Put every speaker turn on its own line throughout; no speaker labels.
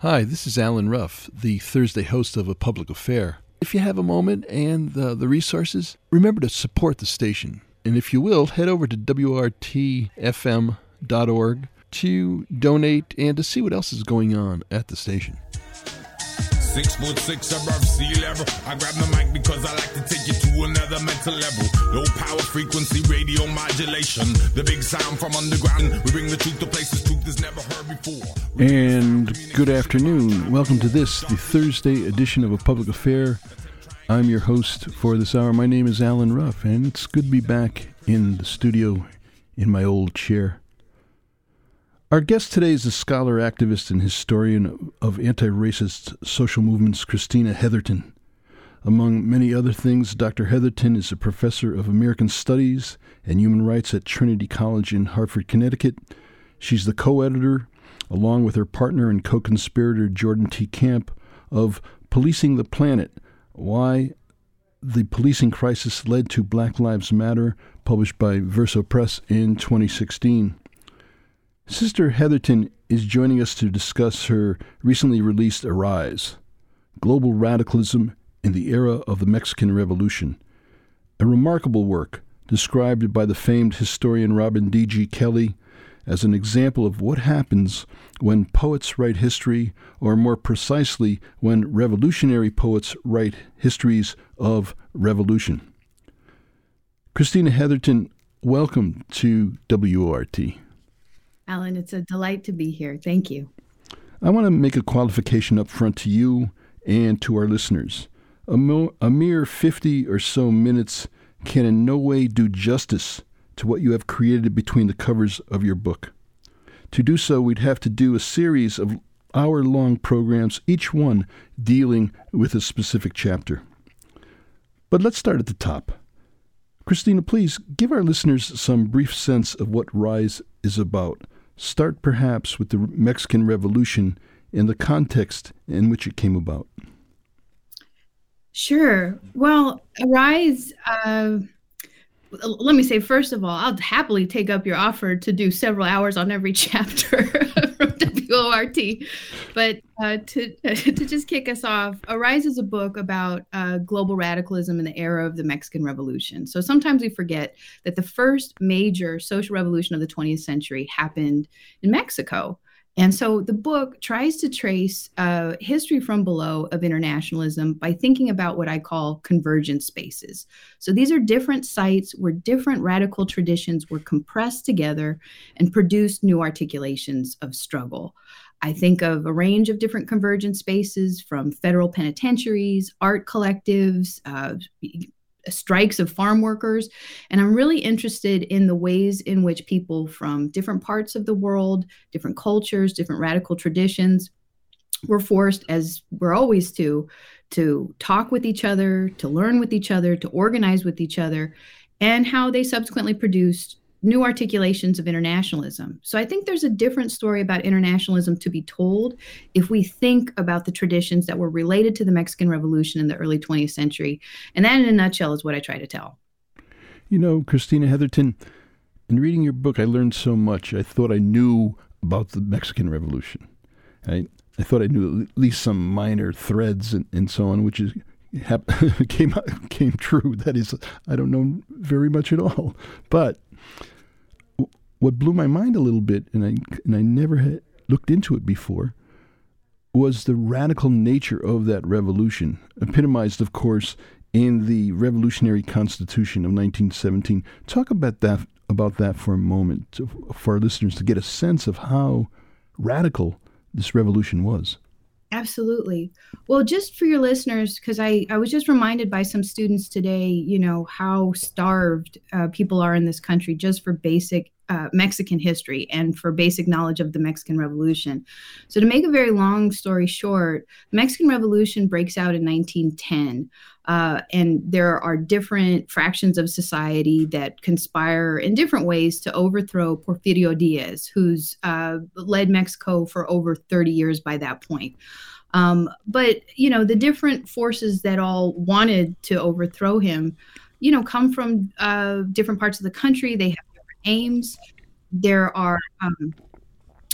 Hi, this is Alan Ruff, the Thursday host of A Public Affair. If you have a moment and uh, the resources, remember to support the station. And if you will, head over to WORTFM.org to donate and to see what else is going on at the station.
Six foot six above sea level. I grab the mic because I like to take you to another mental level. Low power frequency radio modulation. The big sound from underground. We bring the truth to places truth is never heard before.
And good afternoon. Welcome to this, the Thursday edition of A Public Affair. I'm your host for this hour. My name is Alan Ruff, and it's good to be back in the studio in my old chair. Our guest today is a scholar, activist, and historian of anti racist social movements, Christina Heatherton. Among many other things, Dr. Heatherton is a professor of American Studies and Human Rights at Trinity College in Hartford, Connecticut. She's the co editor, along with her partner and co conspirator Jordan T. Camp, of Policing the Planet Why the Policing Crisis Led to Black Lives Matter, published by Verso Press in 2016. Sister Heatherton is joining us to discuss her recently released Arise Global Radicalism in the Era of the Mexican Revolution, a remarkable work described by the famed historian Robin D.G. Kelley as an example of what happens when poets write history, or more precisely, when revolutionary poets write histories of revolution. Christina Heatherton, welcome to WORT.
Alan, it's a delight to be here. Thank you.
I want to make a qualification up front to you and to our listeners. A, mo- a, mere 50 or so minutes can in no way do justice to what you have created between the covers of your book. To do so, we'd have to do a series of hour long programs, each one dealing with a specific chapter. But let's start at the top. Christina, please give our listeners some brief sense of what Rise is about start perhaps with the Mexican Revolution and the context in which it came about.
Sure. Well, Arise, uh, let me say, first of all, I'll happily take up your offer to do several hours on every chapter from WORT. But uh, to, to just kick us off, Arise is a book about uh, global radicalism in the era of the Mexican Revolution. So sometimes we forget that the first major social revolution of the 20th century happened in Mexico. And so the book tries to trace uh, history from below of internationalism by thinking about what I call convergent spaces. So these are different sites where different radical traditions were compressed together and produced new articulations of struggle. I think of a range of different convergent spaces from federal penitentiaries, art collectives, uh, strikes of farm workers. And I'm really interested in the ways in which people from different parts of the world, different cultures, different radical traditions were forced, as we're always to, to talk with each other, to learn with each other, to organize with each other, and how they subsequently produced new articulations of internationalism. So I think there's a different story about internationalism to be told if we think about the traditions that were related to the Mexican Revolution in the early 20th century. And that, in a nutshell, is what I try to tell.
You know, Christina Heatherton, in reading your book, I learned so much. I thought I knew about the Mexican Revolution. I, I thought I knew at least some minor threads and, and so on, which is came came true. That is, I don't know very much at all. But what blew my mind a little bit, and I and I never had looked into it before, was the radical nature of that revolution, epitomized, of course, in the Revolutionary Constitution of 1917. Talk about that about that for a moment, for our listeners to get a sense of how radical this revolution was.
Absolutely. Well, just for your listeners, because I, I was just reminded by some students today, you know, how starved uh, people are in this country just for basic uh, Mexican history and for basic knowledge of the Mexican Revolution. So, to make a very long story short, the Mexican Revolution breaks out in 1910. Uh, and there are different fractions of society that conspire in different ways to overthrow Porfirio Diaz, who's uh, led Mexico for over 30 years by that point. Um, but you know the different forces that all wanted to overthrow him, you know, come from uh, different parts of the country. They have different aims. There are um,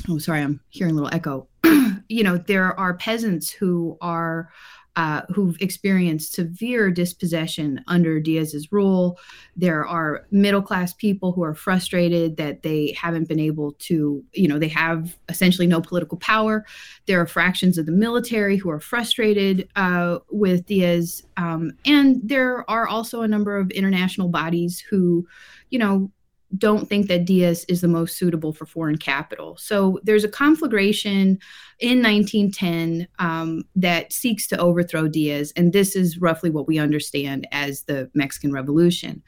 oh, sorry, I'm hearing a little echo. you know, there are peasants who are uh, who've experienced severe dispossession under Diaz's rule. There are middle class people who are frustrated that they haven't been able to, you know, they have essentially no political power. There are fractions of the military who are frustrated uh, with Diaz. Um, and there are also a number of international bodies who, you know, don't think that Diaz is the most suitable for foreign capital. So there's a conflagration in 1910 um, that seeks to overthrow Diaz, and this is roughly what we understand as the Mexican Revolution.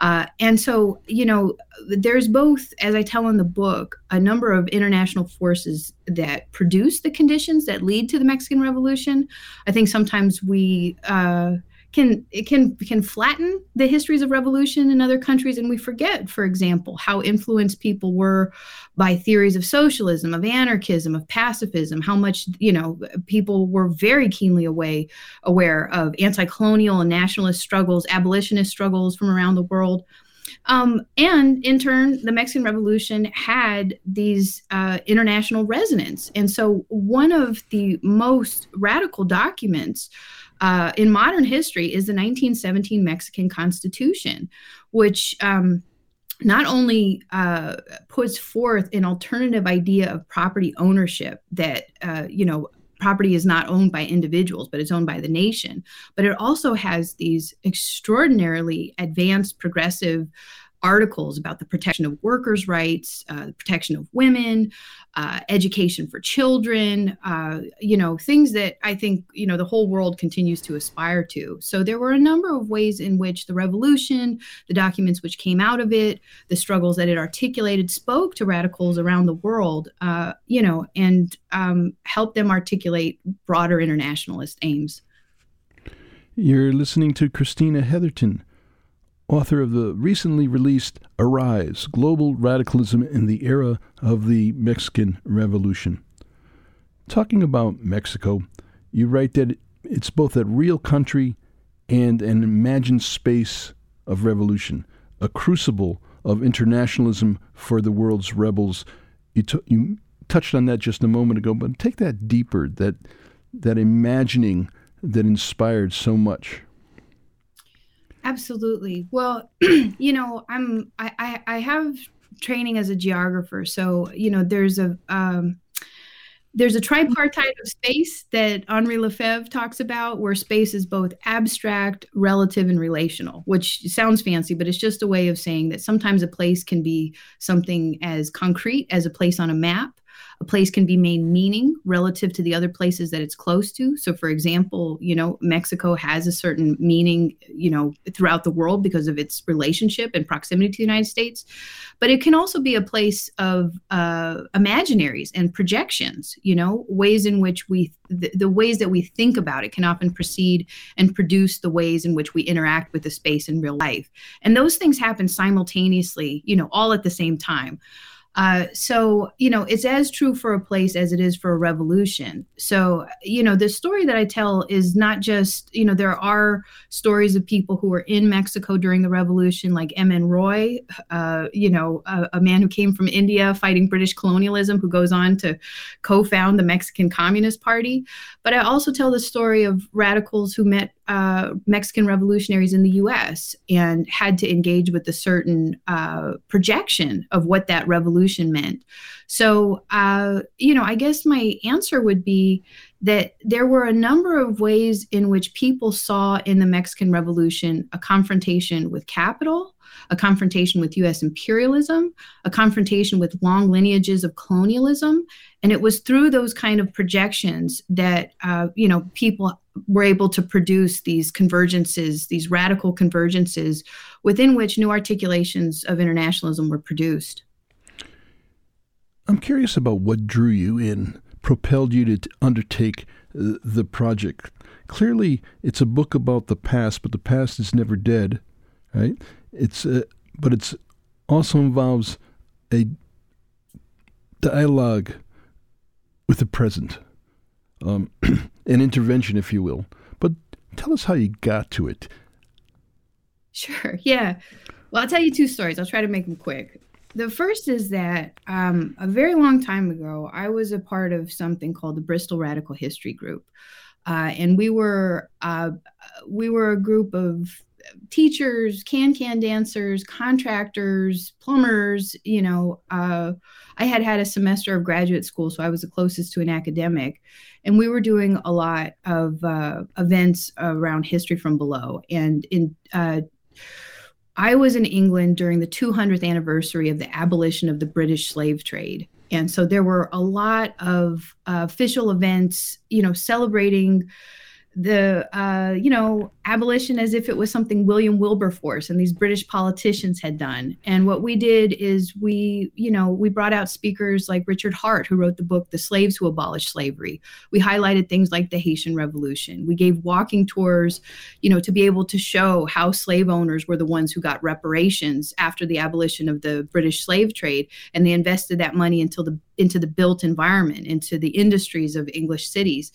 Uh, and so, you know, there's both, as I tell in the book, a number of international forces that produce the conditions that lead to the Mexican Revolution. I think sometimes we uh, can it can can flatten the histories of revolution in other countries and we forget for example how influenced people were by theories of socialism of anarchism of pacifism how much you know people were very keenly away aware of anti-colonial and nationalist struggles abolitionist struggles from around the world um, and in turn, the Mexican Revolution had these uh, international resonance. And so, one of the most radical documents uh, in modern history is the 1917 Mexican Constitution, which um, not only uh, puts forth an alternative idea of property ownership that, uh, you know, property is not owned by individuals, but it's owned by the nation, but it also has these extraordinarily advanced progressive articles about the protection of workers' rights, uh, the protection of women, uh, education for children, uh, you know, things that I think, you know, the whole world continues to aspire to. So there were a number of ways in which the revolution, the documents which came out of it, the struggles that it articulated spoke to radicals around the world, uh, you know, and um, helped them articulate broader internationalist aims.
You're listening to Christina Heatherton author of the recently released Arise Global Radicalism in the Era of the Mexican Revolution. Talking about Mexico, you write that it's both a real country and an imagined space of revolution, a crucible of internationalism for the world's rebels. You, t- you touched on that just a moment ago, but take that deeper, that, that imagining that inspired so much.
Absolutely. Well, you know, I'm I, I, I have training as a geographer, so you know, there's a um, there's a tripartite of space that Henri Lefebvre talks about, where space is both abstract, relative, and relational, which sounds fancy, but it's just a way of saying that sometimes a place can be something as concrete as a place on a map, a place can be made meaning relative to the other places that it's close to. So, for example, you know, Mexico has a certain meaning, you know, throughout the world because of its relationship and proximity to the United States. But it can also be a place of uh, imaginaries and projections, you know, ways in which we, the, the ways that we think about it can often precede and produce the ways in which we interact with the space in real life. And those things happen simultaneously, you know, all at the same time. Uh, so, you know, it's as true for a place as it is for a revolution. So, you know, the story that I tell is not just, you know, there are stories of people who were in Mexico during the revolution, like M.N. Roy, uh, you know, a, a, man who came from India fighting British colonialism, who goes on to co found the Mexican Communist Party. But I also tell the story of radicals who met uh, Mexican revolutionaries in the US and had to engage with a certain uh, projection of what that revolution meant. So, uh, you know, I guess my answer would be that there were a number of ways in which people saw in the Mexican Revolution a confrontation with capital a confrontation with US imperialism, a confrontation with long lineages of colonialism. And it was through those kind of projections that, uh, you know, people were able to produce these convergences, these radical convergences within which new articulations of internationalism were produced.
I'm curious about what drew you in, propelled you to undertake uh, the project. Clearly, it's a book about the past, but the past is never dead, right? It's uh, but it's also involves a dialogue with the present, um, an intervention, if you will. But tell us how you got to it.
Sure. Yeah. Well, I'll tell you two stories. I'll try to make them quick. The first is that um, a very long time ago, I was a part of something called the Bristol Radical History Group, uh, and we were uh, we were a group of teachers, can-can dancers, contractors, plumbers. You know, uh, I had had a semester of graduate school, so I was the closest to an academic, and we were doing a lot of uh, events around history from below. And in uh, I was in England during the 200th anniversary of the abolition of the British slave trade. And so there were a lot of uh, official events, you know, celebrating the uh, you know abolition as if it was something William Wilberforce and these British politicians had done. And what we did is we you know we brought out speakers like Richard Hart, who wrote the book The Slaves Who Abolished Slavery. We highlighted things like the Haitian Revolution. We gave walking tours, you know, to be able to show how slave owners were the ones who got reparations after the abolition of the British slave trade, and they invested that money until the into the built environment, into the industries of English cities.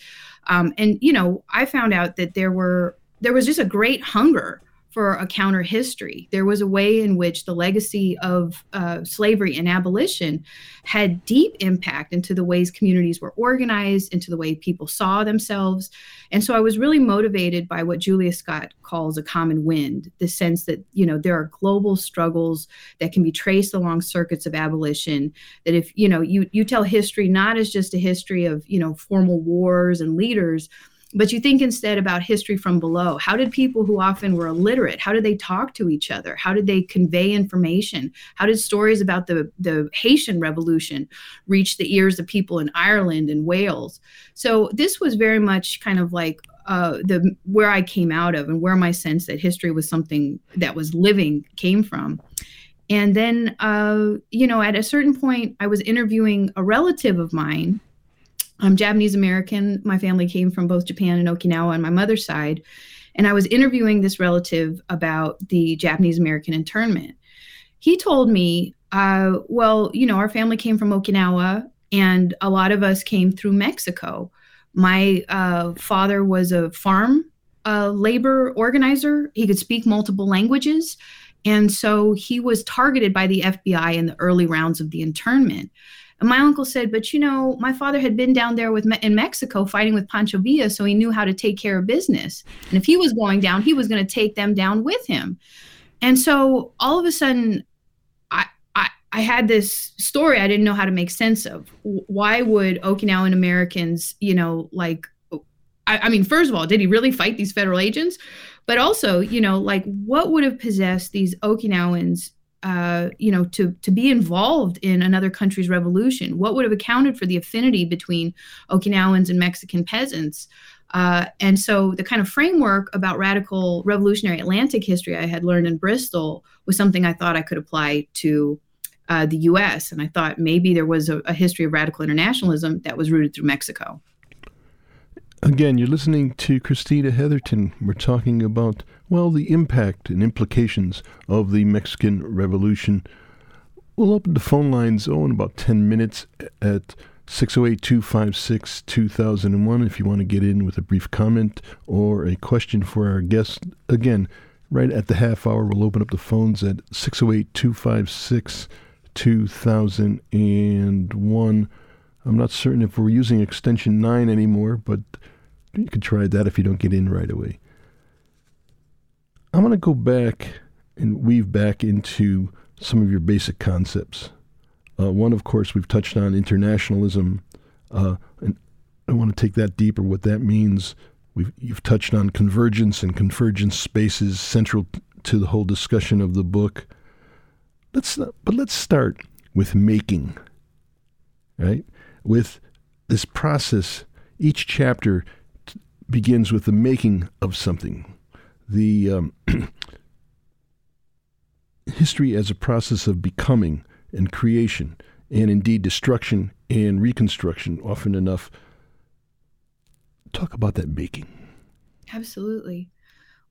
Um, and you know, I found out that there were there was just a great hunger for a counter history. There was a way in which the legacy of uh, slavery and abolition had deep impact into the ways communities were organized, into the way people saw themselves. And so I was really motivated by what Julius Scott calls a common wind, the sense that, you know, there are global struggles that can be traced along circuits of abolition, that if, you know, you, you tell history not as just a history of, you know, formal wars and leaders, but you think instead about history from below. How did people who often were illiterate how did they talk to each other? How did they convey information? How did stories about the the haitian revolution reach the ears of people in ireland and wales? So this was very much kind of like uh, the where i came out of and where my sense that history was something that was living came from. And then uh, you know at a certain point i was interviewing a relative of mine I'm Japanese American. My family came from both Japan and Okinawa on my mother's side. And I was interviewing this relative about the Japanese American internment. He told me, uh, well, you know, our family came from Okinawa and a lot of us came through Mexico. My uh, father was a farm uh, labor organizer, he could speak multiple languages. And so he was targeted by the FBI in the early rounds of the internment. And my uncle said, but you know, my father had been down there with me- in Mexico fighting with Pancho Villa, so he knew how to take care of business. And if he was going down, he was going to take them down with him. And so all of a sudden, I, I I had this story I didn't know how to make sense of. Why would Okinawan Americans, you know, like, I, I mean, first of all, did he really fight these federal agents? But also, you know, like what would have possessed these Okinawans uh, you know, to to be involved in another country's revolution? What would have accounted for the affinity between Okinawans and Mexican peasants? Uh, and so the kind of framework about radical revolutionary Atlantic history I had learned in Bristol was something I thought I could apply to uh, the U.S. And I thought maybe there was a, a history of radical internationalism that was rooted through Mexico.
Again, you're listening to Christina Heatherton. We're talking about, well, the impact and implications of the Mexican Revolution. We'll open the phone lines, oh, in about 10 minutes at 608 256 2001 if you want to get in with a brief comment or a question for our guest. Again, right at the half hour, we'll open up the phones at 608 256 2001. I'm not certain if we're using extension 9 anymore, but you could try that if you don't get in right away. I'm going to go back and weave back into some of your basic concepts. Uh, one, of course, we've touched on internationalism, uh, and I want to take that deeper. What that means, we've you've touched on convergence and convergence spaces central to the whole discussion of the book. Let's but let's start with making, right? With this process, each chapter begins with the making of something. The um, history as a process of becoming and creation, and indeed destruction and reconstruction, often enough. Talk about that making.
Absolutely.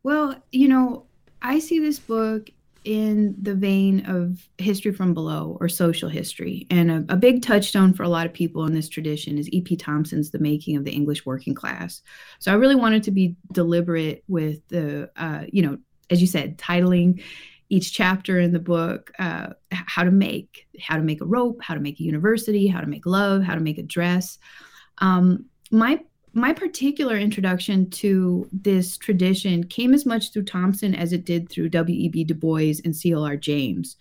Well, you know, I see this book in the vein of history from below or social history. And a, a, big touchstone for a lot of people in this tradition is E.P. Thompson's The Making of the English Working Class. So I really wanted to be deliberate with the, uh, you know, as you said, titling each chapter in the book uh, how to make how to make a rope how to make a university how to make love how to make a dress um, my my particular introduction to this tradition came as much through Thompson as it did through W.E.B. Du Bois and C.L.R. James.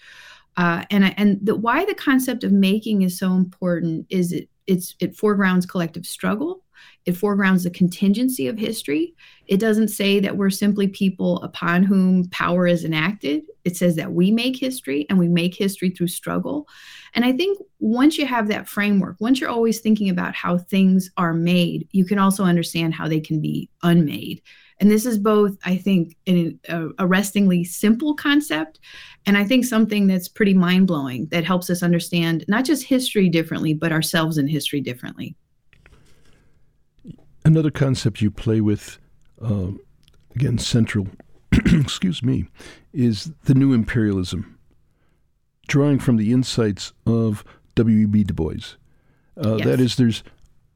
Uh, and and the, why the concept of making is so important is it it's it foregrounds collective struggle it foregrounds the contingency of history. It doesn't say that we're simply people upon whom power is enacted. It says that we make history and we make history through struggle. And I think once you have that framework, once you're always thinking about how things are made, you can also understand how they can be unmade. And this is both, I think, an arrestingly simple concept, and I think something that's pretty mind blowing that helps us understand not just history differently, but ourselves in history differently.
Another concept you play with, uh, again, central, excuse me, is the new imperialism, drawing from the insights of W.E.B. Du Bois. Uh, yes. That is, there's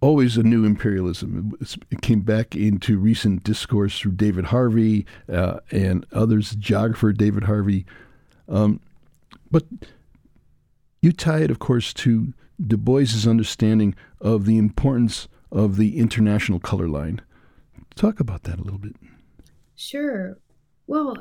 always a new imperialism. it came back into recent discourse through David Harvey uh, and others, geographer David Harvey. Um, but you tie it, of course, to Du Bois's understanding of the importance of the international color line. Talk about that a little bit.
Sure. Well,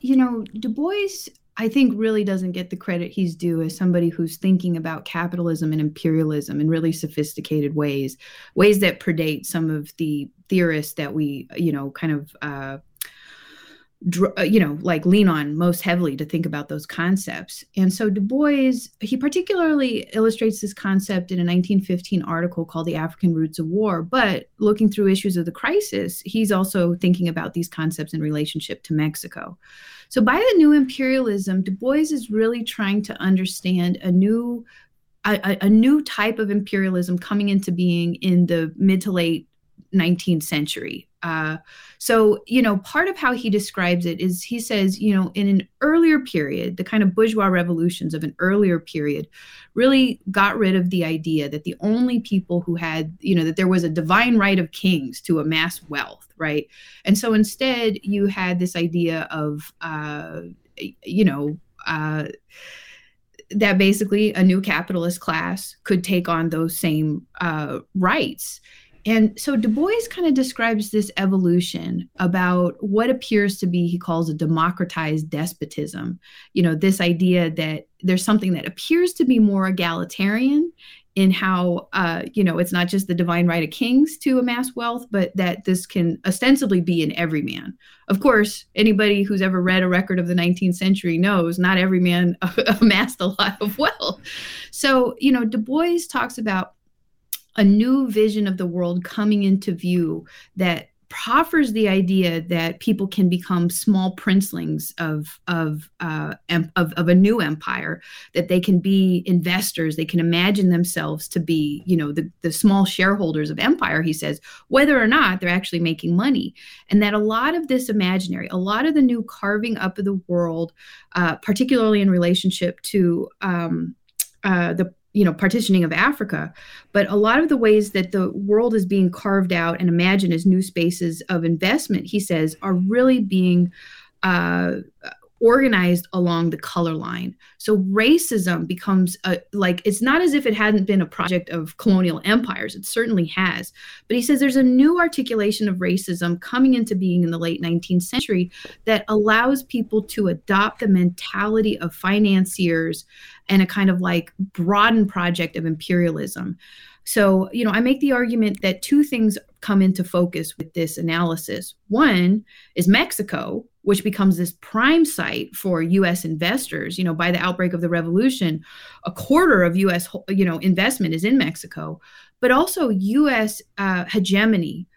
you know, Du Bois, I think, really doesn't get the credit he's due as somebody who's thinking about capitalism and imperialism in really sophisticated ways, ways that predate some of the theorists that we, you know, kind of uh, Uh, you know, like lean on most heavily to think about those concepts. And so Du Bois, he particularly illustrates this concept in a 1915 article called The African Roots of War. But looking through issues of the crisis, he's also thinking about these concepts in relationship to Mexico. So by the new imperialism, Du Bois is really trying to understand a new a, a new type of imperialism coming into being in the mid to late 19th century. Uh, so, you know, part of how he describes it is he says, you know, in an earlier period, the kind of bourgeois revolutions of an earlier period really got rid of the idea that the only people who had, you know, that there was a divine right of kings to amass wealth, right? And so instead, you had this idea of, uh, you know, uh, that basically a new capitalist class could take on those same uh, rights. And so Du Bois kind of describes this evolution about what appears to be, he calls a democratized despotism. You know, this idea that there's something that appears to be more egalitarian in how, uh, you know, it's not just the divine right of kings to amass wealth, but that this can ostensibly be in every man. Of course, anybody who's ever read a record of the 19th century knows not every man amassed a lot of wealth. So, you know, Du Bois talks about a new vision of the world coming into view that proffers the idea that people can become small princelings of of, uh, of of a new empire that they can be investors they can imagine themselves to be you know the, the small shareholders of empire he says whether or not they're actually making money. And that a lot of this imaginary a lot of the new carving up of the world uh, particularly in relationship to um, uh, the you know partitioning of africa. But a lot of the ways that the world is being carved out and imagined as new spaces of investment he says are really being uh, organized along the color line. So racism becomes a, like it's not as if it hadn't been a project of colonial empires. It certainly has. But he says there's a new articulation of racism coming into being in the late 19th century that allows people to adopt the mentality of financiers and a kind of like broadened project of imperialism. So, you know, I make the argument that two things come into focus with this analysis. One is Mexico, which becomes this prime site for US investors. You know, by the outbreak of the revolution, a quarter of US, you know, investment is in Mexico, but also US uh, hegemony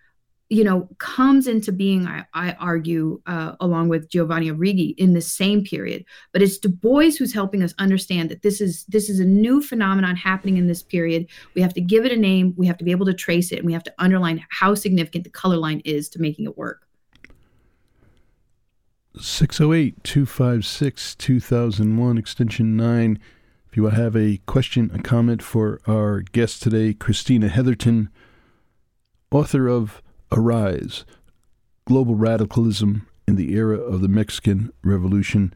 you know, comes into being, I, I argue, uh, along with Giovanni Arrighi in the same period. But it's Du Bois who's helping us understand that this is this is a new phenomenon happening in this period. We have to give it a name. We have to be able to trace it, and we have to underline how significant the color line is to making it work.
608 256 2001, extension 9. If you have a question, a comment for our guest today, Christina Heatherton, author of Arise Global Radicalism in the Era of the Mexican Revolution.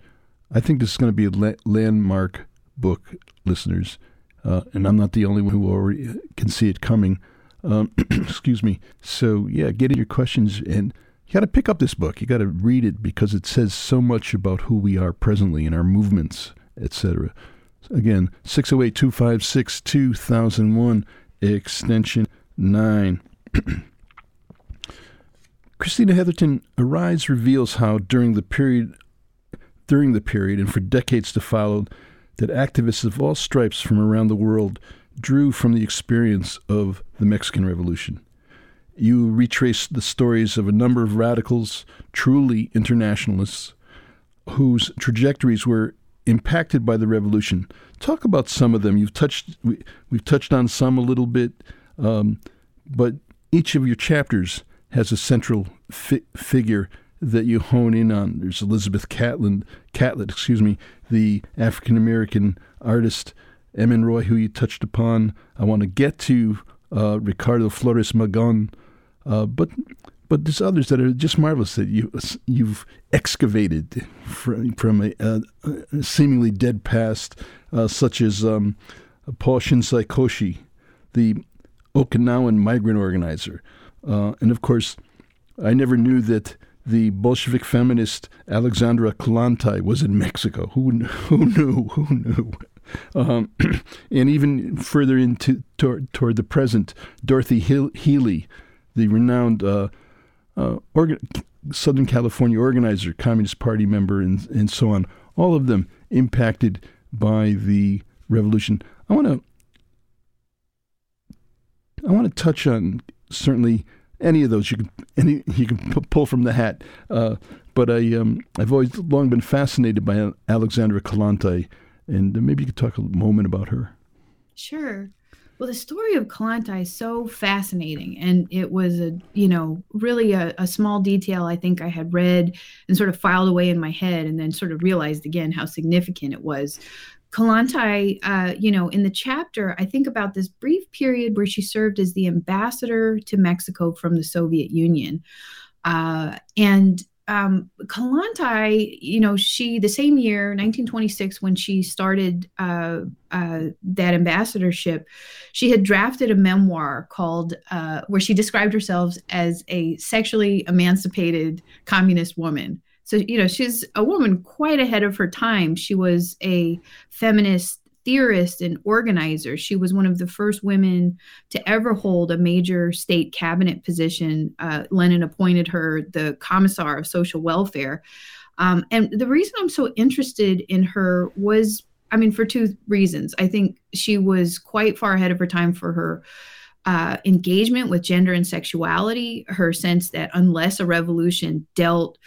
I think this is going to be a landmark book, listeners, uh, and I'm not the only one who already can see it coming. Um, excuse me. So yeah, get in your questions and you got to pick up this book. You got to read it because it says so much about who we are presently and our movements, etc. Again, 608 256 2001, extension 9. Christina Heatherton Arise reveals how during the period during the period and for decades to follow that activists of all stripes from around the world drew from the experience of the Mexican Revolution. You retrace the stories of a number of radicals, truly internationalists, whose trajectories were impacted by the revolution. Talk about some of them. You've touched we, have touched on some a little bit, um, but each of your chapters has a central fi- figure that you hone in on. There's Elizabeth Catlin, Catlett, excuse me, the African American artist, M.N. Roy, who you touched upon. I want to get to uh, Ricardo Flores Magon, uh, but but there's others that are just marvelous that you you've excavated from from a, a, seemingly dead past, uh, such as um, Paul Shinsei Kochi, the Okinawan migrant organizer, uh, and of course, I never knew that the Bolshevik feminist Alexandra Kollontai was in Mexico. Who who knew? Who knew? Um, and even further into toward, toward the present, Dorothy Healey, the renowned uh, uh, Southern California organizer, Communist Party member, and, and so on. All of them impacted by the revolution. I want to I want to touch on certainly any of those you can any you can p- pull from the hat. Uh, but I um, I've always long been fascinated by Alexandra Kollontai, and maybe you could talk a moment about her.
Sure. Well, the story of Kollontai is so fascinating, and it was a you know really a, a, small detail I think I had read and sort of filed away in my head, and then sort of realized again how significant it was. Kollontai, uh, you know, in the chapter, I think about this brief period where she served as the ambassador to Mexico from the Soviet Union. Uh, and um, Kollontai, you know, she, the same year, 1926, when she started uh, uh, that ambassadorship, she had drafted a memoir called, uh, where she described herself as a sexually emancipated communist woman. So, you know, she's a woman quite ahead of her time. She was a feminist theorist and organizer. She was one of the first women to ever hold a major state cabinet position. Uh, Lenin appointed her the commissar of social welfare. Um, and the reason I'm so interested in her was, I mean, for two reasons. I think she was quite far ahead of her time for her uh, engagement with gender and sexuality, her sense that unless a revolution dealt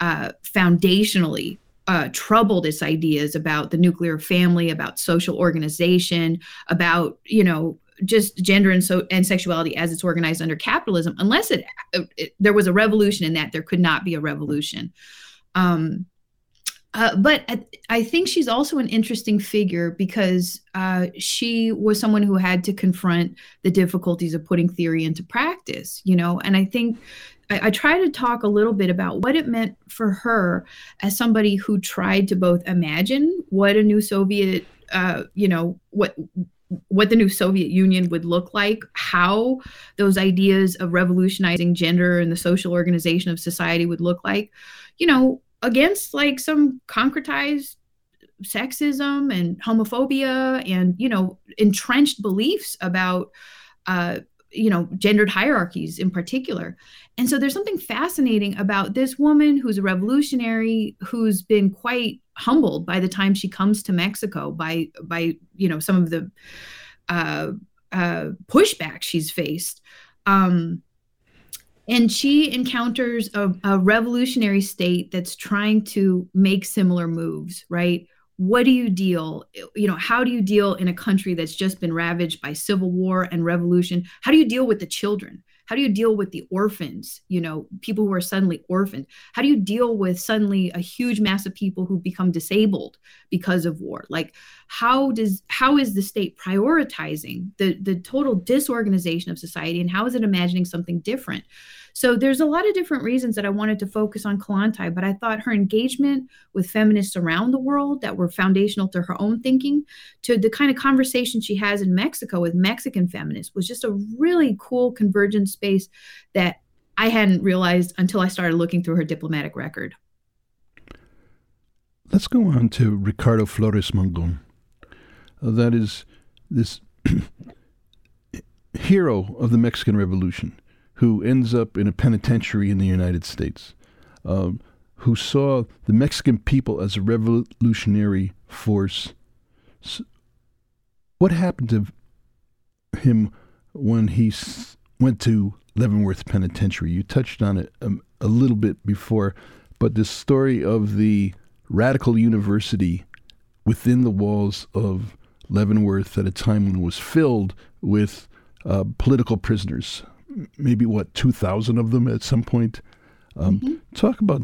uh, foundationally uh, troubled its ideas about the nuclear family, about social organization, about you know just gender and so and sexuality as it's organized under capitalism. Unless it, it there was a revolution in that, there could not be a revolution. Um, uh, but I, I, think she's also an interesting figure because uh, she was someone who had to confront the difficulties of putting theory into practice, you know. And I think I, I try to talk a little bit about what it meant for her as somebody who tried to both imagine what a new Soviet, uh, you know, what what the new Soviet Union would look like, how those ideas of revolutionizing gender and the social organization of society would look like, you know, against like some concretized sexism and homophobia and you know entrenched beliefs about uh, you know gendered hierarchies in particular and so there's something fascinating about this woman who's a revolutionary who's been quite humbled by the time she comes to mexico by by you know some of the uh, uh, pushback she's faced. Um, and she encounters a, a revolutionary state that's trying to make similar moves right? What do you deal you know how do you deal in a country that's just been ravaged by civil war and revolution? How do you deal with the children how do you deal with the orphans you know people who are suddenly orphaned? How do you deal with suddenly a huge mass of people who become disabled because of war? Like how does how is the state prioritizing the the total disorganization of society and how is it imagining something different so there's a lot of different reasons that I wanted to focus on Kollontai, but I thought her engagement with feminists around the world that were foundational to her own thinking, to the kind of conversation she has in Mexico with Mexican feminists was just a really cool convergent space that I hadn't realized until I started looking through her diplomatic record.
Let's go on to Ricardo Flores Magon. Uh, that is this hero of the Mexican Revolution who ends up in a penitentiary in the United States, um, who saw the Mexican people as a revolutionary force. So what happened to him when he s- went to Leavenworth Penitentiary? You touched on it um, a little bit before, but the story of the radical university within the walls of Leavenworth at a time when it was filled with uh, political prisoners maybe what two thousand of them at some point. Um, mm-hmm. Talk about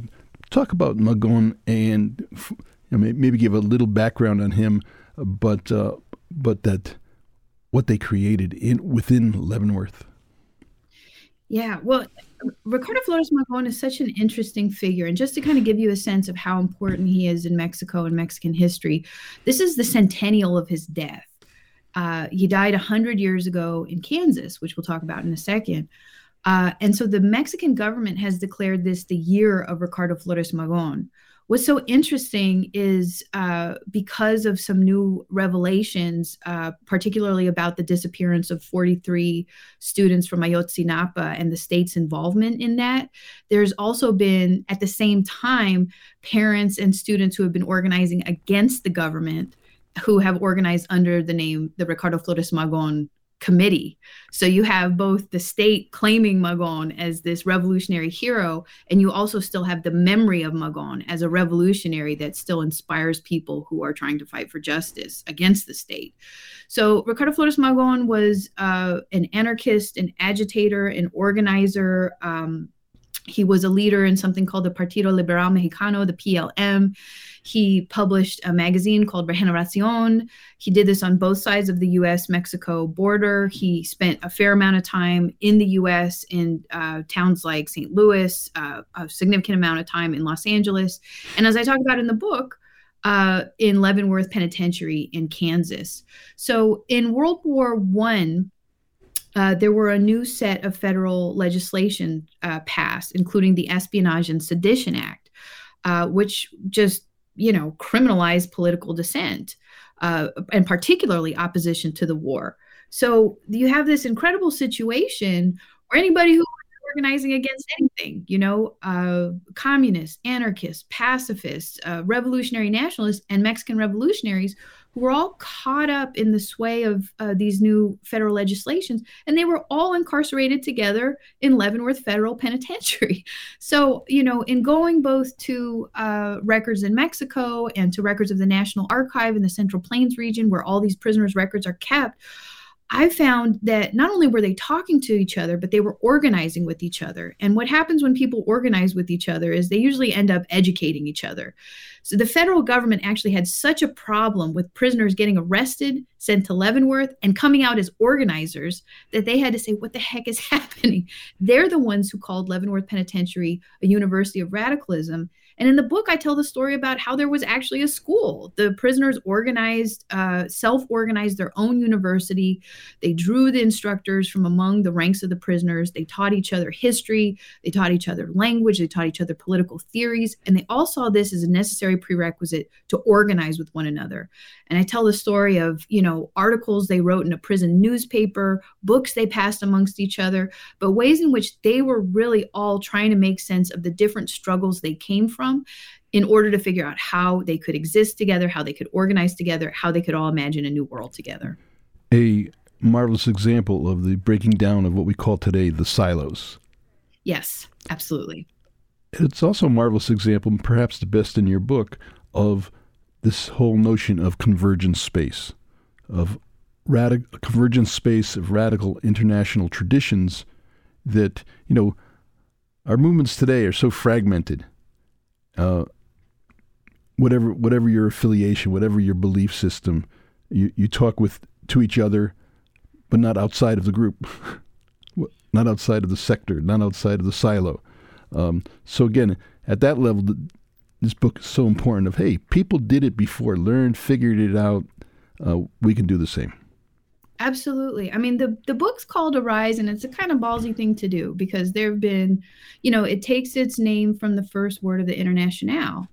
talk about Magon and you know, maybe give a little background on him, but uh, but that what they created in within Leavenworth.
Yeah, well, Ricardo Flores Magon is such an interesting figure. And just to kind of give you a sense of how important he is in Mexico and Mexican history, this is the centennial of his death. Uh, he died 100 years ago in Kansas, which we'll talk about in a second. Uh, and so the Mexican government has declared this the year of Ricardo Flores Magon. What's so interesting is uh, because of some new revelations, uh, particularly about the disappearance of 43 students from Ayotzinapa and the state's involvement in that, there's also been, at the same time, parents and students who have been organizing against the government who have organized under the name the Ricardo Flores Magon committee. So you have both the state claiming Magon as this revolutionary hero, and you also still have the memory of Magon as a revolutionary that still inspires people who are trying to fight for justice against the state. So Ricardo Flores Magon was uh, an anarchist, an agitator, an organizer. Um, he was a leader in something called the Partido Liberal Mexicano, the PLM. He published a magazine called Regeneracion. He did this on both sides of the US Mexico border. He spent a fair amount of time in the US in uh, towns like St. Louis, uh, a significant amount of time in Los Angeles. And as I talk about in the book, uh, in Leavenworth Penitentiary in Kansas. So in World War One, uh, there were a new set of federal legislation uh, passed, including the Espionage and Sedition Act, uh, which just you know criminalized political dissent uh, and particularly opposition to the war. So you have this incredible situation where anybody who organizing against anything, you know, uh, communists, anarchists, pacifists, uh, revolutionary nationalists, and Mexican revolutionaries were all caught up in the sway of uh, these new federal legislations, and they were all incarcerated together in Leavenworth Federal Penitentiary. So, you know, in going both to uh, records in Mexico and to records of the National Archive in the Central Plains region, where all these prisoners' records are kept, I found that not only were they talking to each other, but they were organizing with each other. And what happens when people organize with each other is they usually end up educating each other. So the federal government actually had such a problem with prisoners getting arrested, sent to Leavenworth, and coming out as organizers that they had to say, What the heck is happening? They're the ones who called Leavenworth Penitentiary a university of radicalism. And in the book, I tell the story about how there was actually a school. The prisoners organized, uh, self organized their own university. They drew the instructors from among the ranks of the prisoners. They taught each other history. They taught each other language. They taught each other political theories. And they all saw this as a necessary prerequisite to organize with one another. And I tell the story of, you know, articles they wrote in a prison newspaper, books they passed amongst each other, but ways in which they were really all trying to make sense of the different struggles they came from from in order to figure out how they could exist together, how they could organize together, how they could all imagine a new world together.
A marvelous example of the breaking down of what we call today the silos.
Yes, absolutely.
It's also a marvelous example, perhaps the best in your book, of this whole notion of convergent space, of convergent space of radical international traditions that, you know, our movements today are so fragmented uh, whatever whatever your affiliation, whatever your belief system, you, you talk with to each other, but not outside of the group, not outside of the sector, not outside of the silo. Um, so again, at that level, this book is so important. Of hey, people did it before, learned, figured it out. Uh, we can do the same.
Absolutely. I mean, the the book's called Arise, and it's a kind of ballsy thing to do because there have been, you know, it takes its name from the first word of the Internationale,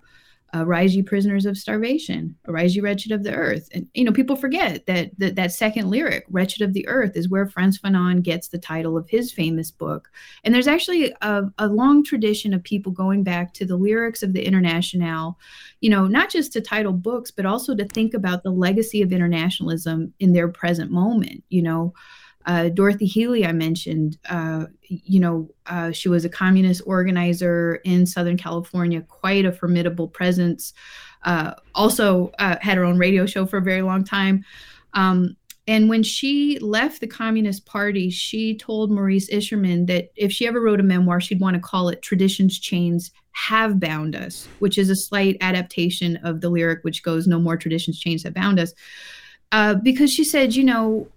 Arise ye prisoners of starvation, arise ye wretched of the earth. And you know, people forget that that, that second lyric, Wretched of the Earth, is where Frantz Fanon gets the title of his famous book. And there's actually a, a long tradition of people going back to the lyrics of the Internationale, you know, not just to title books, but also to think about the legacy of internationalism in their present moment, you know. Uh, Dorothy Healey, I mentioned, uh, you know, uh, she was a communist organizer in Southern California, quite a formidable presence. Uh, also uh, had her own radio show for a very long time. Um, and when she left the Communist Party, she told Maurice Isserman that if she ever wrote a memoir, she'd want to call it Tradition's Chains Have Bound Us, which is a slight adaptation of the lyric which goes, No more traditions, chains have bound us. Uh, because she said, you know,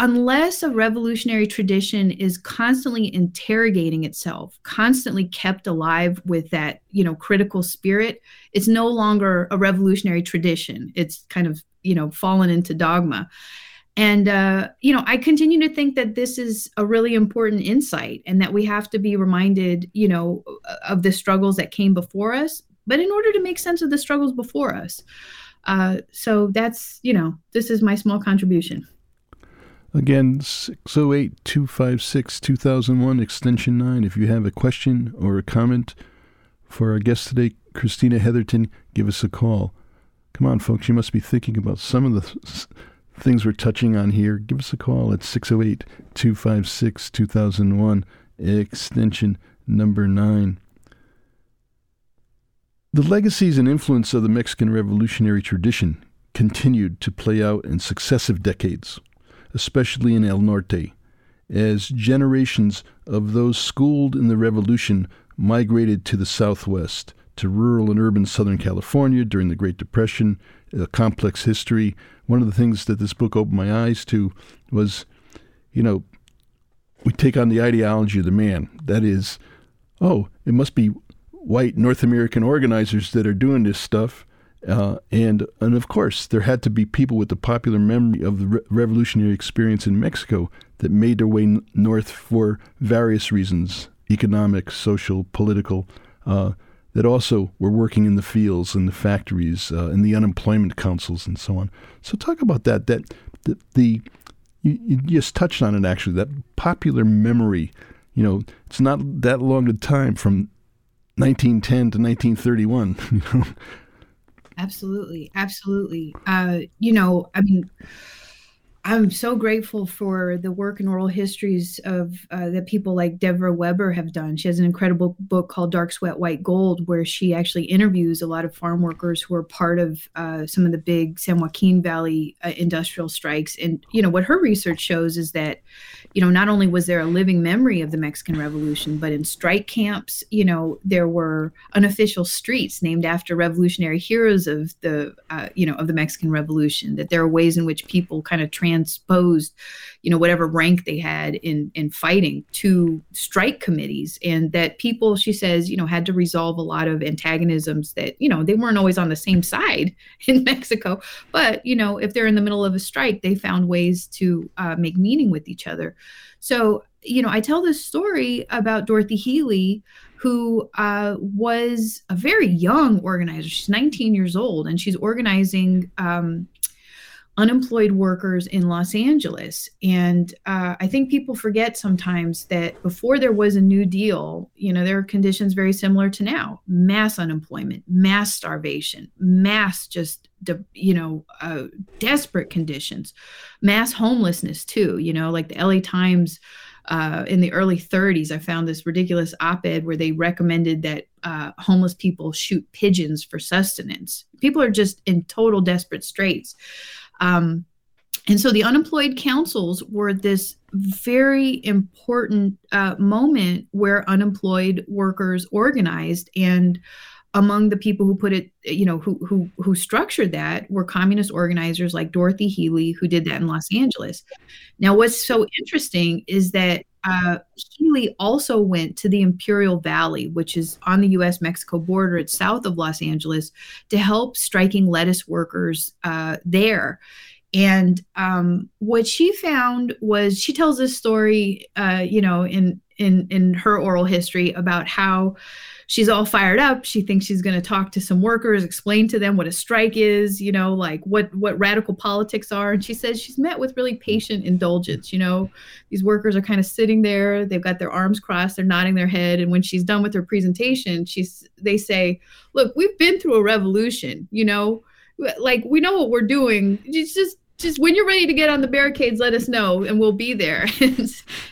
unless a revolutionary tradition is constantly interrogating itself constantly kept alive with that you know critical spirit it's no longer a revolutionary tradition. It's kind of you know fallen into dogma. And uh, you know i continue to think that this is a really important insight and that we have to be reminded you know of the struggles that came before us but in order to make sense of the struggles before us. Uh, so that's you know this is my small contribution
Again, 608 256 2001, extension 9. If you have a question or a comment for our guest today, Christina Heatherton, give us a call. Come on, folks, you must be thinking about some of the things we're touching on here. Give us a call at 608 256 2001, extension number 9. The legacies and influence of the Mexican revolutionary tradition continued to play out in successive decades especially in El Norte, as generations of those schooled in the revolution migrated to the southwest, to rural and urban Southern California during the Great Depression, a complex history. One of the things that this book opened my eyes to was, you know, we take on the ideology of the man. That is, oh, it must be white North American organizers that are doing this stuff. Uh, and and of course, there had to be people with the popular memory of the re- revolutionary experience in Mexico that made their way n- north for various reasons, economic, social, political, uh, that also were working in the fields and the factories uh, and the unemployment councils and so on. So talk about that. That the, the you, you just touched on it actually. That popular memory. You know, it's not that long a time from 1910 to 1931. You know
Absolutely. Absolutely. Uh, you know, I mean, I'm so grateful for the work and oral histories of uh, that people like Devra Weber have done. She has an incredible book called Dark Sweat, White Gold, where she actually interviews a lot of farm workers who are part of uh, some of the big San Joaquin Valley uh, industrial strikes. And you know what her research shows is that you know, not only was there a living memory of the Mexican Revolution, but in strike camps, you know, there were unofficial streets named after revolutionary heroes of the, uh, you know, of the Mexican Revolution. That there are ways in which people kind of transposed, you know, whatever rank they had in in fighting to strike committees, and that people, she says, you know, had to resolve a lot of antagonisms that, you know, they weren't always on the same side in Mexico, but you know, if they're in the middle of a strike, they found ways to uh, make meaning with each other. So, you know, I tell this story about Dorothy Healey, who uh, was a very young organizer. She's 19 years old, and she's organizing um, unemployed workers in Los Angeles. And uh, I think people forget sometimes that before there was a New Deal, you know, there are conditions very similar to now mass unemployment, mass starvation, mass just, you know, uh, desperate conditions, mass homelessness, too. You know, like the LA Times. Uh, in the early 30s, I found this ridiculous op ed where they recommended that uh, homeless people shoot pigeons for sustenance. People are just in total desperate straits. Um, and so the unemployed councils were this very important uh, moment where unemployed workers organized and among the people who put it, you know, who who who structured that were communist organizers like Dorothy Healey, who did that in Los Angeles. Now, what's so interesting is that uh, Healey also went to the Imperial Valley, which is on the U.S. Mexico border. It's south of Los Angeles, to help striking lettuce workers uh, there. And um, what she found was she tells this story, uh, you know, in in in her oral history about how she's all fired up. She thinks she's going to talk to some workers explain to them what a strike is you know like what what radical politics are. And she says she's met with really patient indulgence you know. These workers are kind of sitting there they've got their arms crossed they're nodding their head and when she's done with her presentation she's they say look we've been through a revolution you know? Like we know what we're doing. It's just just when you're ready to get on the barricades let us know and we'll be there.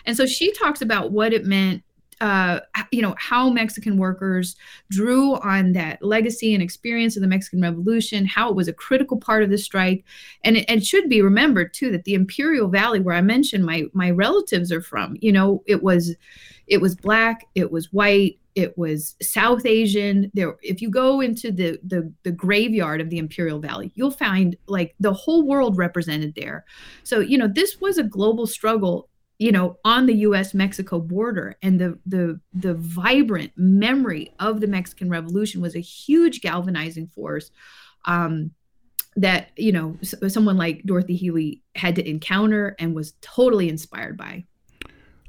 And so she talks about what it meant uh, you know how Mexican workers drew on that legacy and experience of the Mexican Revolution, how it was a critical part of the strike, and it, it, should be remembered too that the Imperial Valley, where I mentioned my my relatives are from, you know, it was it was black, it was white, it was South Asian. There, if you go into the, the the graveyard of the Imperial Valley, you'll find like the whole world represented there. So you know this was a global struggle you know on the US Mexico border and the the the vibrant memory of the Mexican Revolution was a huge galvanizing force um, that you know someone like Dorothy Healey had to encounter and was totally inspired by.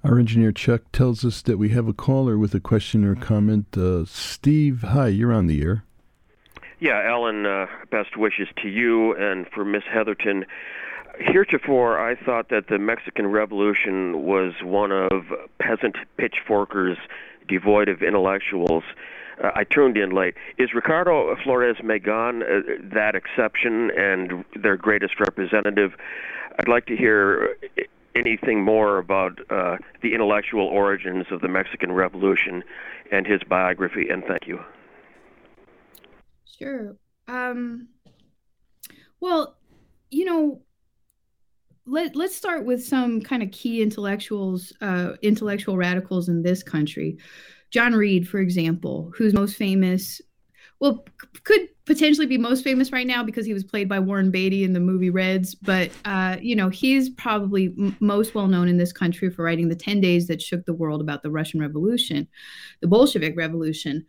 Our engineer Chuck tells us that we have a caller with a question or comment. Uh, Steve, hi, you're on the air.
Yeah, Alan, uh, best wishes to you and for Miss Heatherton heretofore, I thought that the Mexican Revolution was one of peasant pitchforkers devoid of intellectuals. Uh, I tuned in late. Is Ricardo Flores Magon uh, that exception and their greatest representative? I'd like to hear anything more about uh, the intellectual origins of the Mexican Revolution and his biography, and thank you.
Sure. Um, well, you know, let, let's start with some kind of key intellectuals, uh, intellectual radicals in this country. John Reed, for example, who's most famous, well, could potentially be most famous right now because he was played by Warren Beatty in the movie Reds. But, uh, you know, he's probably m- most well known in this country for writing The 10 Days That Shook the World about the Russian Revolution, the Bolshevik Revolution.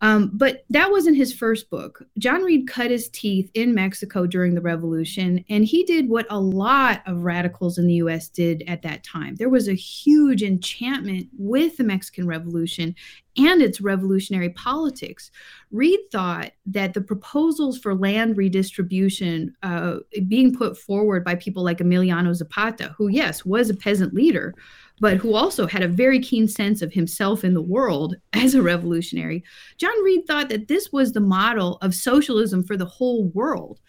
Um, but that wasn't his first book. John Reed cut his teeth in Mexico during the revolution, and he did what a lot of radicals in the US did at that time. There was a huge enchantment with the Mexican Revolution and its revolutionary politics. Reed thought that the proposals for land redistribution uh, being put forward by people like Emiliano Zapata, who, yes, was a peasant leader, but who also had a very keen sense of himself in the world as a revolutionary, John Reed thought that this was the model of socialism for the whole world.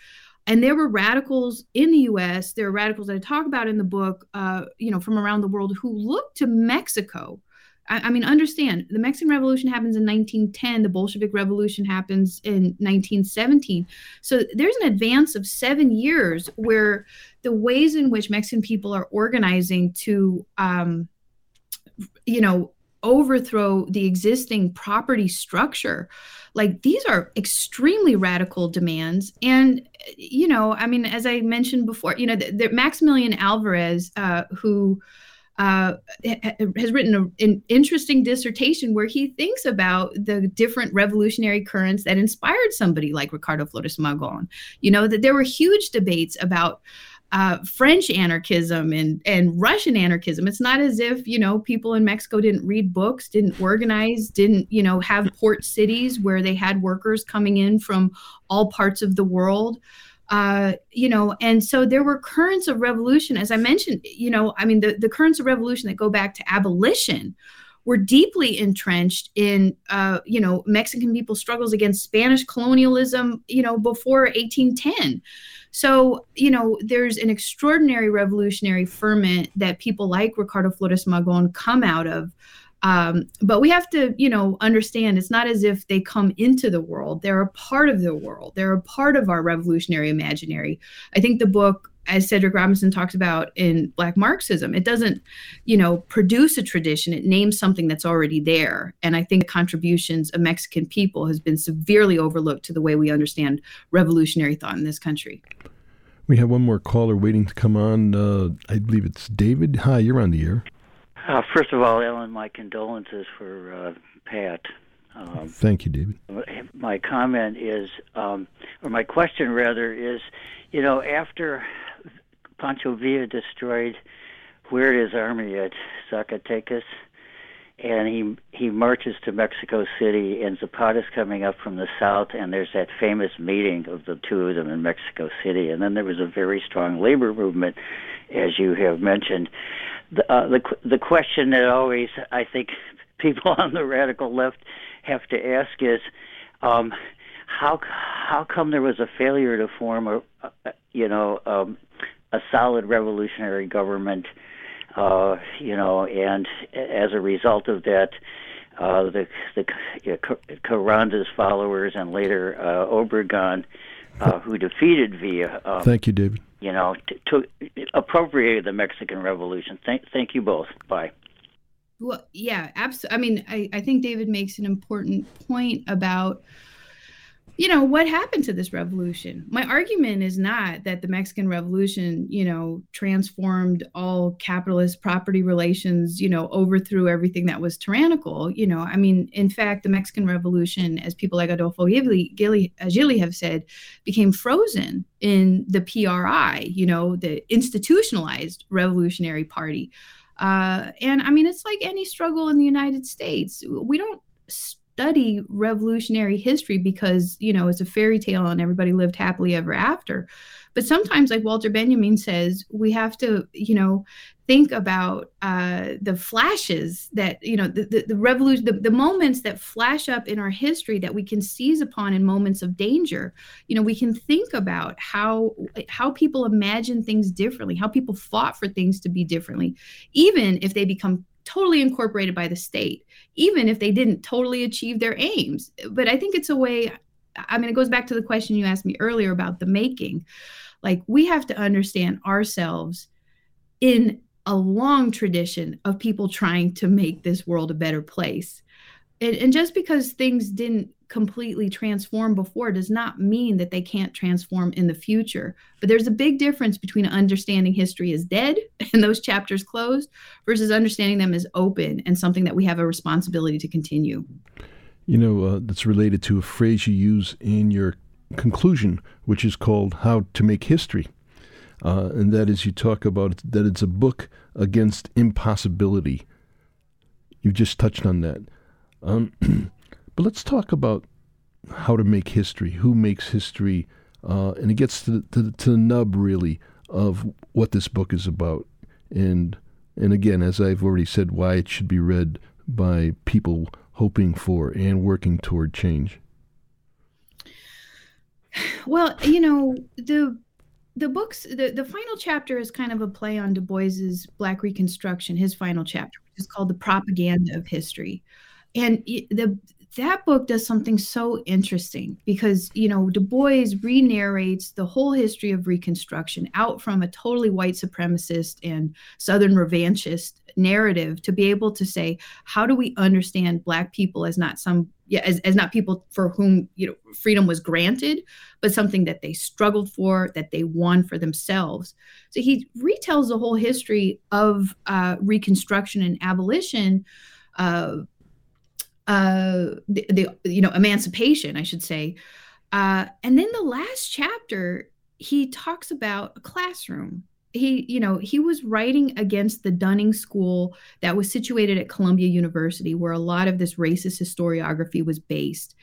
And there were radicals in the U.S. There are radicals that I talk about in the book, uh, you know, from around the world who looked to Mexico I, I mean, understand the Mexican Revolution happens in 1910, the Bolshevik Revolution happens in 1917. So there's an advance of seven years where the ways in which Mexican people are organizing to, um, you know, overthrow the existing property structure like these are extremely radical demands and you know i mean as i mentioned before you know the, the maximilian alvarez uh, who uh, has written a, an interesting dissertation where he thinks about the different revolutionary currents that inspired somebody like Ricardo Flores Magon. You know, that there were huge debates about uh, French anarchism and and Russian anarchism. It's not as if you know people in Mexico didn't read books, didn't organize, didn't you know have port cities where they had workers coming in from all parts of the world uh, you know, and so there were currents of revolution, as I mentioned, you know, I mean, the, the currents of revolution that go back to abolition were deeply entrenched in, uh, you know, Mexican people's struggles against Spanish colonialism, you know, before 1810. So, you know, there's an extraordinary revolutionary ferment that people like Ricardo Flores Magon come out of. Um, but we have to, you know, understand it's not as if they come into the world. They're a part of the world. They're a part of our revolutionary imaginary. I think the book as Cedric Robinson talks about in Black Marxism, it doesn't, you know, produce a tradition. It names something that's already there. And I think the contributions of Mexican people has been severely overlooked to the way we understand revolutionary thought in this country.
We have one more caller waiting to come on. Uh, I believe it's David. Hi, you're on the air.
Uh, first of all, Ellen, my condolences for uh, Pat.
Um, Thank you, David.
My comment is, um, or my question rather, is, you know, after Pancho Villa destroyed his army at Zacatecas, and he he marches to Mexico City, and Zapata's coming up from the south, and there's that famous meeting of the two of them in Mexico City, and then there was a very strong labor movement, as you have mentioned. The uh, the the question that always I think people on the radical left have to ask is, um, how how come there was a failure to form a, a you know um, a solid revolutionary government? Uh, you know, and as a result of that, uh, the the you know, followers and later uh, Obregon, uh, who defeated Villa.
Um, thank you, David.
You know, t- to appropriated the Mexican Revolution. Thank thank you both. Bye.
Well, yeah, absolutely. I mean, I, I think David makes an important point about you know what happened to this revolution? My argument is not that the mexican revolution you know transformed all capitalist property relations you know overthrew everything that was tyrannical you know. I mean in fact the mexican revolution as people like Adolfo Gilly, Gilly have said became frozen in the pri you know the institutionalized revolutionary party. Uh, and i mean it's like any struggle in the united states. We don't study revolutionary history because you know it's a fairy tale and everybody lived happily ever after. But sometimes like walter benjamin says we have to you know think about uh, the flashes that you know the, the, the revolution the, the moments that flash up in our history that we can seize upon in moments of danger. You know we can think about how how people imagine things differently how people fought for things to be differently even if they become totally incorporated by the state, even if they didn't totally achieve their aims. But I think it's a way, I mean, it goes back to the question you asked me earlier about the making. Like, we have to understand ourselves in a long tradition of people trying to make this world a better place. And, and just because things didn't completely transformed before does not mean that they can't transform in the future. But there's a big difference between understanding history as dead and those chapters closed versus understanding them as open and something that we have a responsibility to continue.
You know, uh, that's related to a phrase you use in your conclusion, which is called How to Make History. Uh, and that is, you talk about that it's a book against impossibility. You just touched on that. Um, But let's talk about how to make history, who makes history, uh, and it gets to, to, to the nub really of what this book is about. And and again, as I've already said, why it should be read by people hoping for and working toward change.
Well, you know the the books the, the final chapter is kind of a play on Du Bois's Black Reconstruction, his final chapter, which is called the propaganda of history. And the that book does something so interesting because you know du bois re-narrates the whole history of reconstruction out from a totally white supremacist and southern revanchist narrative to be able to say how do we understand black people as not some yeah as, as not people for whom you know freedom was granted but something that they struggled for that they won for themselves? So he retells the whole history of uh, reconstruction and abolition uh, uh, the, the you know emancipation, I should say. Uh, and then the last chapter, he talks about a classroom. He, you know, he was writing against the Dunning School that was situated at Columbia University, where a lot of this racist historiography was based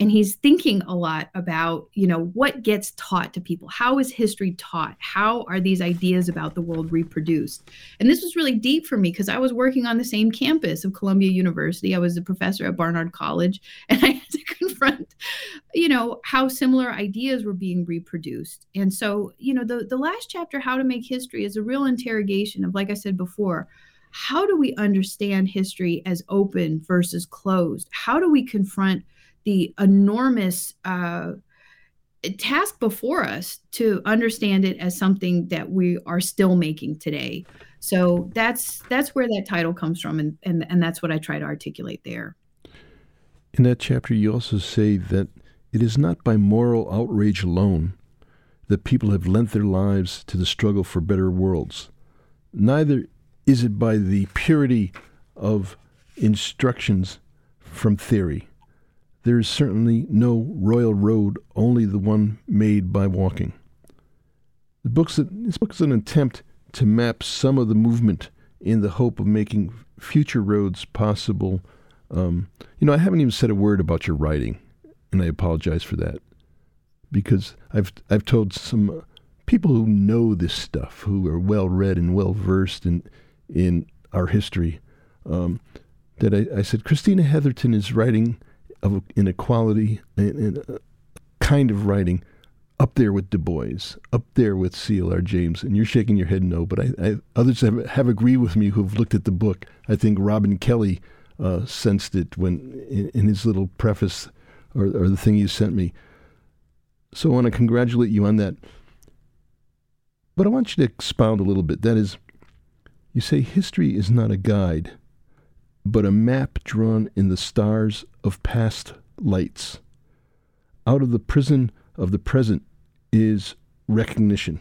and he's thinking a lot about you know what gets taught to people. How is history taught? How are these ideas about the world reproduced? And this was really deep for me because i was working on the same campus of columbia university. I was a professor at barnard college and i had to confront you know how similar ideas were being reproduced. And so you know the, the last chapter how to make history is a real interrogation of like i said before how do we understand history as open versus closed? How do we confront the enormous uh, task before us to understand it as something that we are still making today. So that's that's where that title comes from, and and and that's what I try to articulate there.
In that chapter, you also say that it is not by moral outrage alone that people have lent their lives to the struggle for better worlds. Neither is it by the purity of instructions from theory. There is certainly no royal road, only the one made by walking. The book's, this book is an attempt to map some of the movement in the hope of making future roads possible. Um, you know, I haven't even said a word about your writing, and I apologize for that because I've I've told some people who know this stuff, who are well read and well versed in in our history, um, that I, I, said Christina Heatherton is writing of inequality and, a kind of writing up there with Du Bois, up there with C.L.R. James, and you're shaking your head no, but I, I, others have, have agreed with me who've looked at the book. I think Robin Kelley uh, sensed it when in, in his little preface or, or the thing you sent me. So I want to congratulate you on that. But I want you to expound a little bit. That is, you say history is not a guide, but a map drawn in the stars of past lights. Out of the prison of the present is recognition.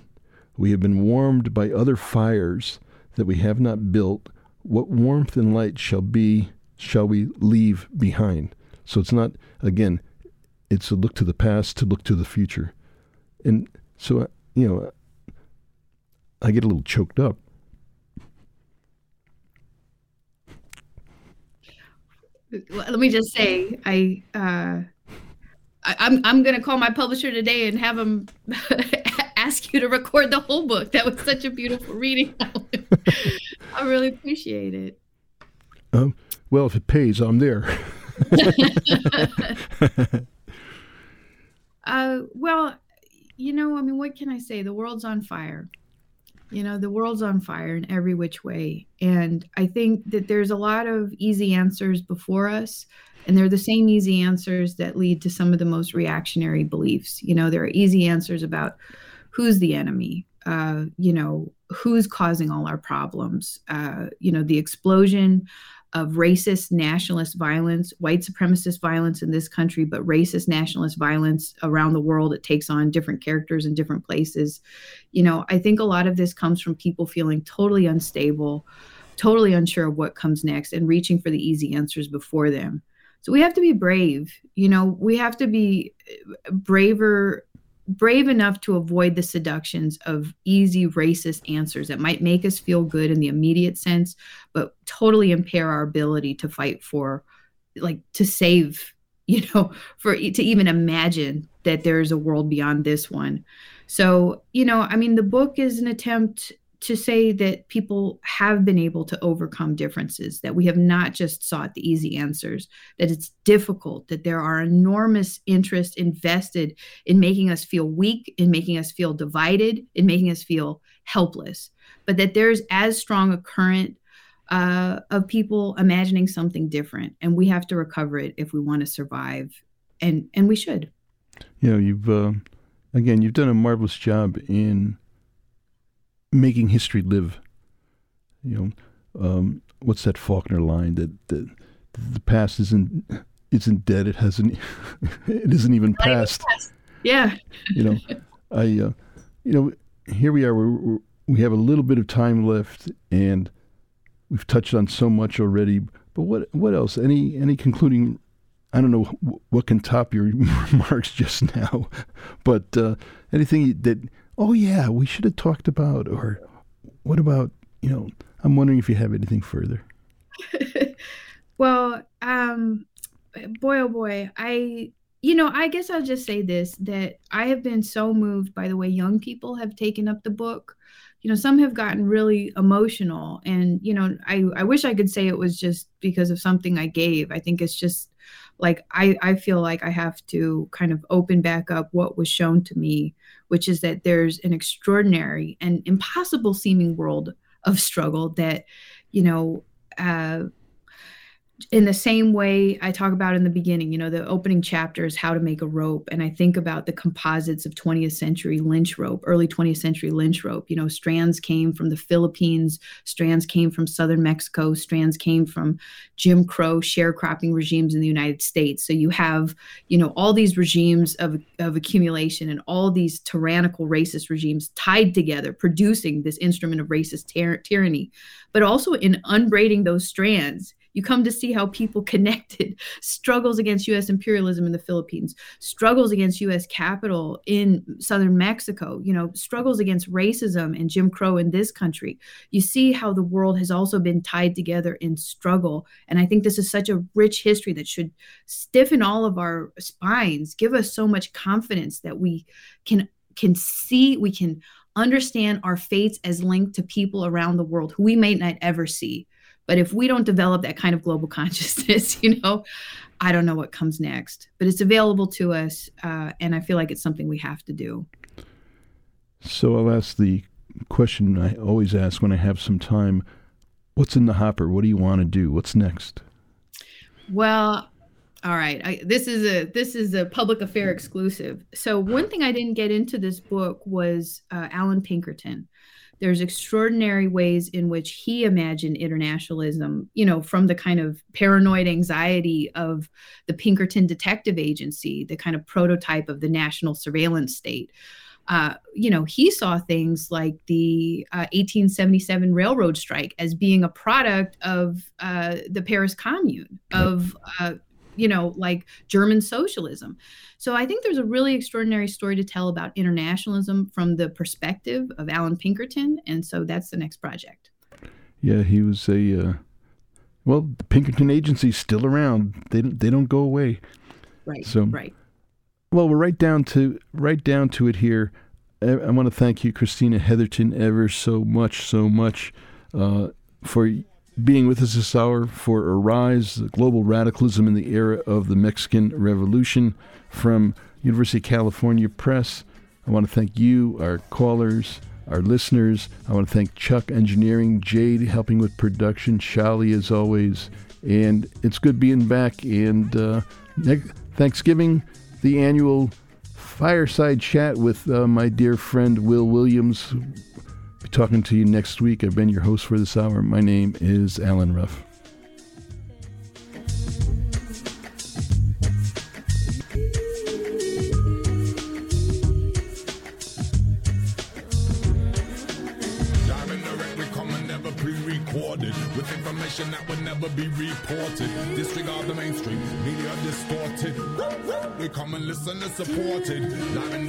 We have been warmed by other fires that we have not built. What warmth and light shall be, shall we leave behind? So it's not, again, it's a look to the past to look to the future. And so, you know, I get a little choked up.
Let me just say, I, uh, I I'm I'm gonna call my publisher today and have him ask you to record the whole book. That was such a beautiful reading. I really appreciate it.
Um, well, if it pays, I'm there.
uh, well, you know, I mean, what can I say? The world's on fire. You know, the world's on fire in every which way. And I think that there's a lot of easy answers before us. And they're the same easy answers that lead to some of the most reactionary beliefs. You know, there are easy answers about who's the enemy, uh, you know, who's causing all our problems, uh, you know, the explosion of racist nationalist violence, white supremacist violence in this country, but racist nationalist violence around the world. It takes on different characters in different places. You know, I think a lot of this comes from people feeling totally unstable, totally unsure of what comes next, and reaching for the easy answers before them. So we have to be brave. You know, we have to be eh, braver brave enough to avoid the seductions of easy racist answers that might make us feel good in the immediate sense, but totally impair our ability to fight for, like, to save, you know, for to even imagine that there's a world beyond this one. So, you know, I mean, the book is an attempt to say that people have been able to overcome differences, that we have not just sought the easy answers, that it's difficult, that there are enormous interests invested in making us feel weak, in making us feel divided, in making us feel helpless, but that there's as strong a current uh, of people imagining something different, and we have to recover it if we want to survive, and and we should.
You know, you've uh, again, you've done a marvelous job in making history live. You know, um, what's that Faulkner line that, that the past isn't isn't dead. It hasn't. it isn't even past.
Yeah.
you know, I. Uh, you know, here we are. We're, we have a little bit of time left, and we've touched on so much already. But what what else? Any any concluding? I don't know what can top your remarks just now, but uh, anything that oh yeah, we should have talked about, or what about, you know, I'm wondering if you have anything further.
well, um, boy, oh boy, I, you know, I guess I'll just say this that I have been so moved by the way young people have taken up the book. You know, some have gotten really emotional, and you know, I I wish I could say it was just because of something I gave. I think it's just like I, I feel like I have to kind of open back up what was shown to me, which is that there's an extraordinary and impossible seeming world of struggle that, you know, uh, in the same way I talk about in the beginning, you know, the opening chapter is how to make a rope. And I think about the composites of 20th century lynch rope, early 20th century lynch rope. You know, strands came from the Philippines, strands came from southern Mexico, strands came from Jim Crow sharecropping regimes in the United States. So you have, you know, all these regimes of, of accumulation and all these tyrannical racist regimes tied together, producing this instrument of racist tyr- tyranny. But also in unbraiding those strands, you come to see how people connected struggles against US imperialism in the Philippines, struggles against US capital in southern Mexico, you know, struggles against racism and Jim Crow in this country. You see how the world has also been tied together in struggle. And I think this is such a rich history that should stiffen all of our spines, give us so much confidence that we can can see, we can understand our fates as linked to people around the world who we may not ever see but if we don't develop that kind of global consciousness, you know, I don't know what comes next. But it's available to us, uh, and I feel like it's something we have to do.
So I'll ask the question I always ask when I have some time What's in the hopper? What do you want to do? What's next?
Well, all right. I, this is a this is a public affair exclusive. So one thing I didn't get into this book was uh, Allan Pinkerton there's extraordinary ways in which he imagined internationalism, you know, from the kind of paranoid anxiety of the Pinkerton Detective Agency, the kind of prototype of the national surveillance state. Uh, you know, he saw things like the uh, 1877 railroad strike as being a product of uh, the Paris Commune, of uh, you know, like German socialism. So I think there's a really extraordinary story to tell about internationalism from the perspective of Allan Pinkerton, and so that's the next project.
Yeah, he was a uh, well, the Pinkerton Agency's still around. They don't they don't go away.
Right. So right.
Well, we're right down to right down to it here. I, I want to thank you, Christina Heatherton, ever so much, so much uh, for being with us this hour for Arise, Global Radicalism in the Era of the Mexican Revolution from University of California Press. I want to thank you, our callers, our listeners. I want to thank Chuck Engineering, Jade helping with production, Shali as always. And it's good being back. And uh, Thanksgiving, the annual fireside chat with uh, my dear friend Will Williams be talking to you next week. I've been your host for this hour. My name is Allen Ruff.
with information that would never be reported. Disregard the mainstream, media distorted. We come and listen and. Live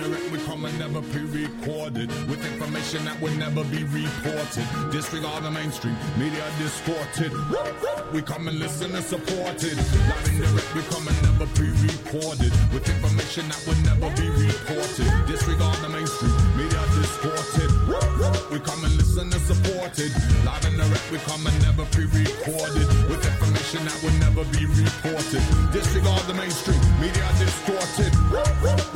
and never pre-recorded with information that would never be reported. Disregard the mainstream, media distorted. We come and listen and supported. Live and direct, we come and never pre-recorded with information that would never be reported. Disregard the mainstream, media distorted. We come and listen and supported. Live and direct, we come and never pre-recorded with information that will never be reported. Disregard the mainstream, media distorted.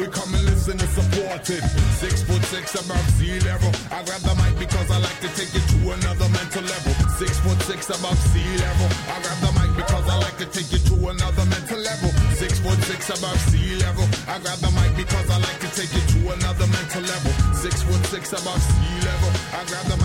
We come and listen and support it. Six foot six above sea level. I grab the mic because I like to take it to another mental level. Six foot six above sea level. I grab the mic because I like to take it to another mental level. Six foot six above sea level. I grab the mic because I like to take it to another mental level. Six foot six above sea level. I grab the